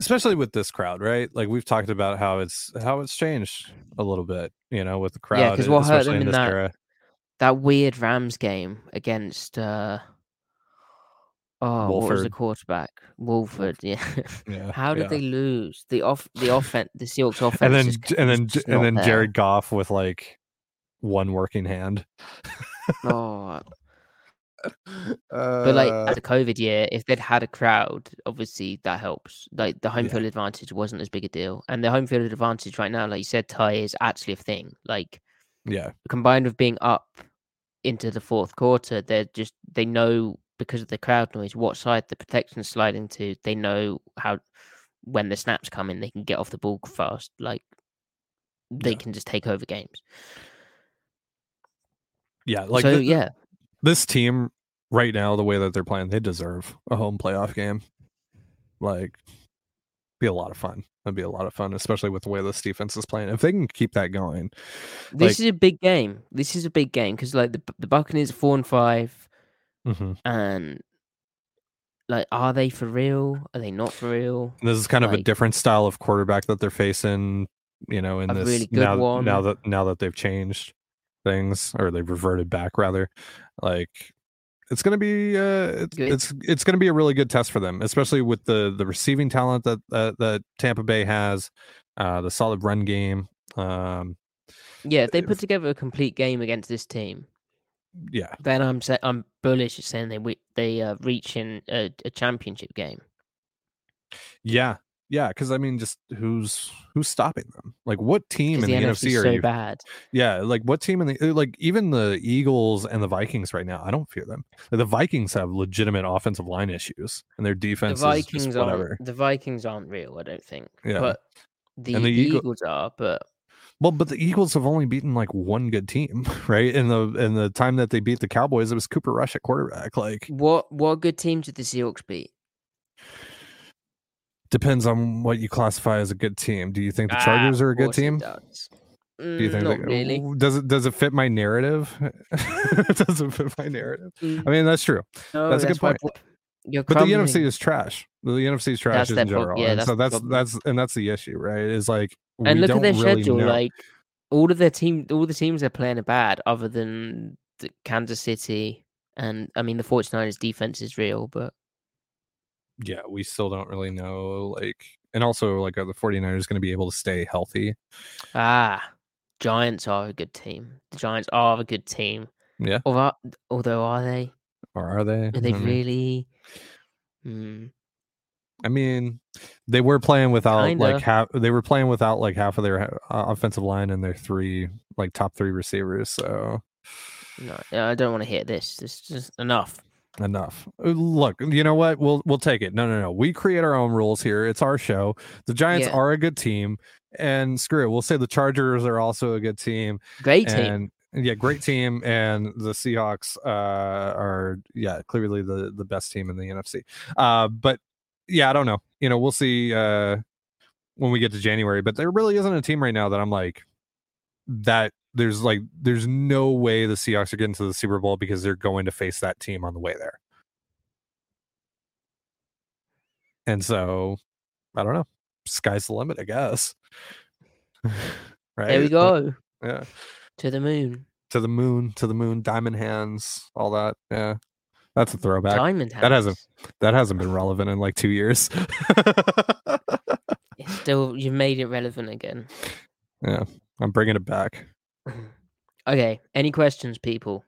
especially with this crowd right like we've talked about how it's how it's changed a little bit you know with the crowd Yeah, 'cause what hurt them in in that- era that weird Rams game against uh oh what was the quarterback? Wolford, yeah. yeah How did yeah. they lose? The off the offense the Seahawks offense and then just and then and then there. Jared Goff with like one working hand. Oh, but like Uh, at the COVID year, if they'd had a crowd, obviously that helps. Like the home Yeah. field advantage wasn't as big a deal, and the home field advantage right now, like you said, Ty is actually a thing. Like yeah, combined with being up into the fourth quarter, they're just they know because of the crowd noise, what side the protection's sliding to. They know how when the snaps come in, they can get off the ball fast. Like they Yeah. can just take over games. Yeah, like so the- yeah, this team right now, the way that they're playing, they deserve a home playoff game. Like, be a lot of fun. That'd be a lot of fun, especially with the way this defense is playing. If they can keep that going, this like- is a big game. This is a big game because like the the Buccaneers are four and five, mm-hmm. and like are they for real? Are they not for real? this is kind of a different style of quarterback that they're facing. You know, in this really now, one. now that now that they've changed things or they've reverted back rather, like it's gonna be uh it's it's, it's gonna be a really good test for them, especially with the the receiving talent that that, that Tampa Bay has, uh the solid run game. Um Yeah, if they put together a complete game against this team, yeah, then I'm I'm bullish saying they they uh, reach in a, a championship game. yeah, yeah. Because I mean, just who's who's stopping them? Like, what team in the, the NFC are so you? bad. Yeah, like what team in the uh, like even the Eagles and the Vikings right now? I don't fear them. Like, the Vikings have legitimate offensive line issues, and their The defense is Vikings aren't whatever. the Vikings aren't real. I don't think. Yeah. But the, And the the Eagle- Eagles are. But Well, but the Eagles have only beaten like one good team, right? In the in the time that they beat the Cowboys, it was Cooper Rush at quarterback. Like what what good teams did the Seahawks beat? Depends on what you classify as a good team. Do you think the Ah, Chargers of are a good team? Do you Mm, think not that- really? does it does it fit my narrative? does it fit my narrative? I mean, that's true. No, that's a good point. But the NFC is trash. The NFC is trash That's in general. yeah, and that's so the that's problem. that's and that's the issue, right? Is like and we look at their really schedule. know- Like all of their team, all the teams they're playing are bad, other than the Kansas City. And I mean, the 49ers defense is real, but yeah, we still don't really know. Like, and also like, are the 49ers going to be able to stay healthy? ah, Giants are a good team. The Giants are a good team. Yeah. Are, although are they? Or are they? Are they I mean- really? Hmm. I mean, they were playing without Kinda. like half. They were playing without like half of their uh, offensive line and their three like top three receivers. So No, I don't want to hear this. This is just enough. Enough. Uh, Look, you know what? We'll we'll take it. No, no, no. We create our own rules here. It's our show. The Giants Yeah. are a good team, and screw it. We'll say the Chargers are also a good team. Great team. yeah, great team, and the Seahawks uh, are yeah clearly the the best team in the NFC. Uh, but yeah, I don't know. You know, we'll see uh, when we get to January. But there really isn't a team right now that I'm like that. There's like there's no way the Seahawks are getting to the Super Bowl because they're going to face that team on the way there. And so, I don't know. Sky's the limit, I guess. right? There we go. Yeah To the moon. to the moon, to the moon, diamond hands, all that. Yeah, that's a throwback. Diamond hands. that hasn't- That hasn't been relevant in like two years. It's still, you made it relevant again. yeah, I'm bringing it back. Okay. Any questions, people?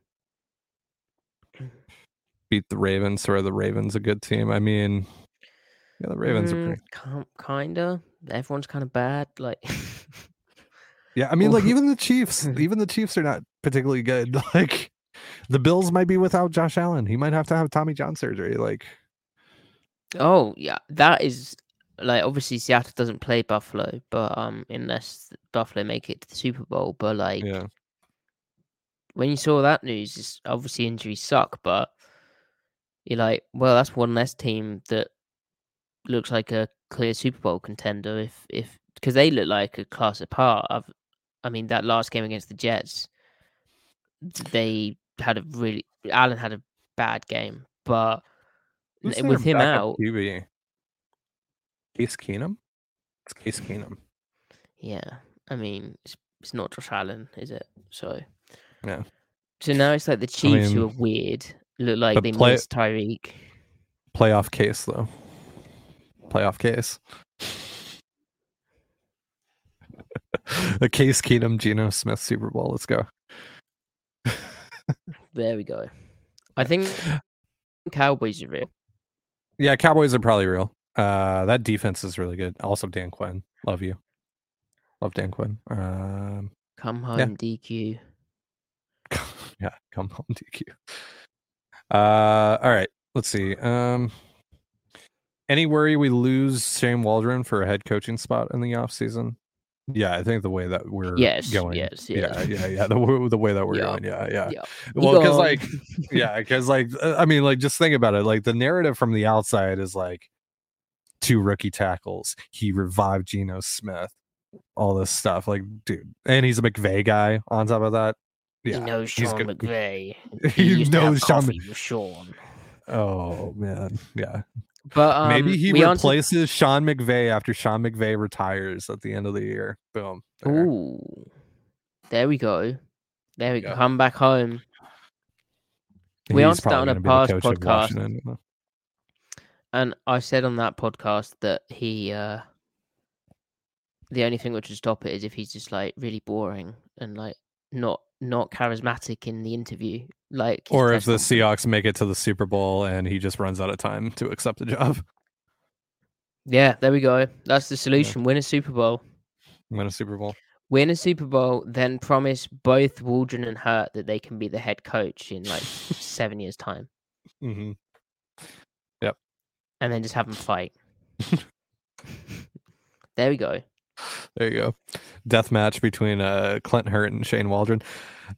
Beat the Ravens, or are the Ravens a good team? I mean, yeah, the Ravens are Mm, pretty. kinda. Everyone's kind of bad. Like, Yeah, I mean, like even the Chiefs, even the Chiefs are not particularly good. Like the Bills might be without Josh Allen. He might have to have Tommy John surgery. Like, oh yeah, that is like obviously Seattle doesn't play Buffalo, but um, unless Buffalo make it to the Super Bowl. But like, yeah, when you saw that news, it's obviously injuries suck, but you're like, well, that's one less team that looks like a clear Super Bowl contender. If if because they look like a class apart. Of, I mean, that last game against the Jets, they had a really Allen had a bad game, but Who's with him out, QB? Case Keenum. It's Case Keenum. yeah. I mean, it's it's not Josh Allen, is it? So Yeah. So now it's like the Chiefs who mean, are weird. Look like they play- missed Tyreek. Playoff case though. Playoff case. the Case Keenum Geno Smith Super Bowl. Let's go. There we go. I think Cowboys are real. Yeah, Cowboys are probably real. Uh, that defense is really good. Also, Dan Quinn. Love you. Love Dan Quinn. Um, Come home, Yeah. DQ. yeah, come home, DQ. Uh, all right. let's see. Um, any worry we lose Shane Waldron for a head coaching spot in the off season? Yeah, I think the way that we're Yes, going. yes, Yeah, yes. yeah, yeah. The, the way that we're Yeah. going. Yeah, yeah. Yeah. Well, because like, yeah, because like, uh, I mean, like, just think about it. Like, the narrative from the outside is like two rookie tackles. He revived Geno Smith. All this stuff, like, dude, and he's a McVay guy. On top of that, yeah, he knows Sean good. McVay. He have knows Sean with Sean. Oh man, yeah. But um, Maybe he replaces Sean McVay after Sean McVay retires at the end of the year. Boom. there. Ooh, there we go. There we go. Come back home. we He's answered that on a gonna be the past podcast. And I said on that podcast that he, uh the only thing which would stop it is if he's just like really boring and like not not charismatic in the interview. Like, Or if the. Seahawks make it to the Super Bowl and he just runs out of time to accept the job. Yeah, there we go. That's the solution. Win a Super Bowl. Win a Super Bowl. Win a Super Bowl, then promise both Waldron and Hurtt that they can be the head coach in like seven years' time, hmm and then just have them fight. there we go. There you go. Death match between uh Clint Hurtt and Shane Waldron.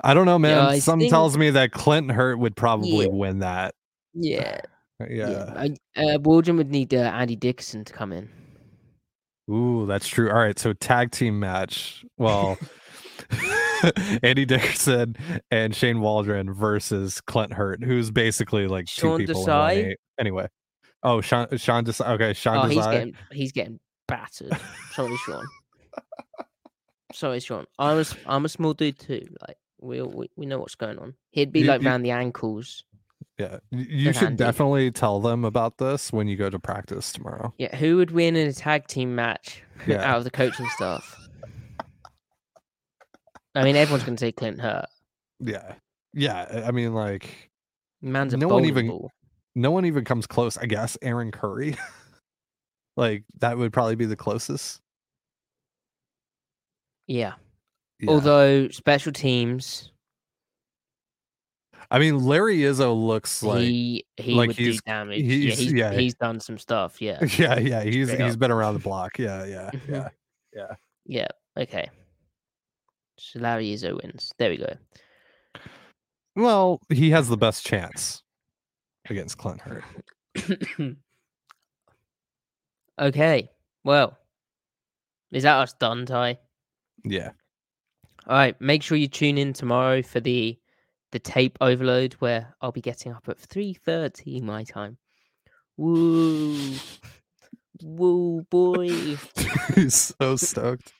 I don't know, man. Some think- tells me that Clint Hurtt would probably Yeah. win that. Yeah, Yeah. I- Uh, Waldron would need uh, Andy Dickerson to come in. Ooh, that's true. All right, so tag team match. Well, Andy Dickerson and Shane Waldron versus Clint Hurtt, who's basically like Sean two people. Desai? Anyway, oh Sean Sean Desai. Okay, Sean Oh, he's getting he's getting battered. Sorry, Sean. Sorry, Sean. I'm a, I'm a small dude too. Like we we, we know what's going on. He'd be You- like you- round the ankles. Yeah, you should Andy. definitely tell them about this when you go to practice tomorrow. Yeah, who would win in a tag team match Yeah. out of the coaching staff? I mean, everyone's going to say Clint Hurtt. Yeah, yeah. I mean, like Man's a No one even- ball. No one even comes close. I guess Aaron Curry. like that would probably be the closest. Yeah. Yeah. Although special teams, I mean, Larry Izzo looks like he he like would do he's- damage. he's- yeah, he's, yeah. he's done some stuff. Yeah. yeah, yeah. He's Straight he's up. been around the block. Yeah, yeah, Mhm. yeah. Yeah. Okay. So Larry Izzo wins. There we go. Well, he has the best chance against Clint Hurtt. okay. Well, is that us done, Ty? Yeah. All right. Make sure you tune in tomorrow for the the tape overload where I'll be getting up at three thirty my time. Woo, woo, boy. he's so stoked.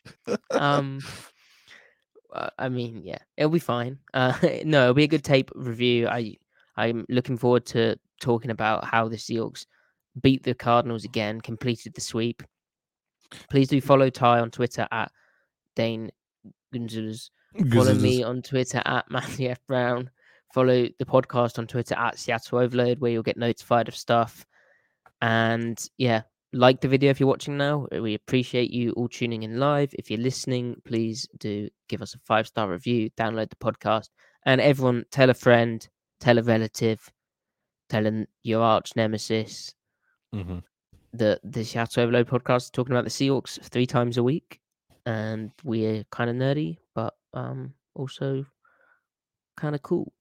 um uh, i mean yeah it'll be fine uh no it'll be a good tape review i i'm looking forward to talking about how the seahawks beat the cardinals again completed the sweep. Please do follow ty on twitter at dane gonzalez follow me on twitter at matthew f. Brown. Follow the podcast on twitter at seattle overload where you'll get notified of stuff. And yeah like the video if you're watching now. We appreciate you all tuning in live. If you're listening, please do give us a five star review, download the podcast, and everyone tell a friend, tell a relative, tell an, your arch nemesis Mhm. that the Seattle Overload podcast is talking about the Seahawks three times a week, and we're kind of nerdy, but um also kind of cool.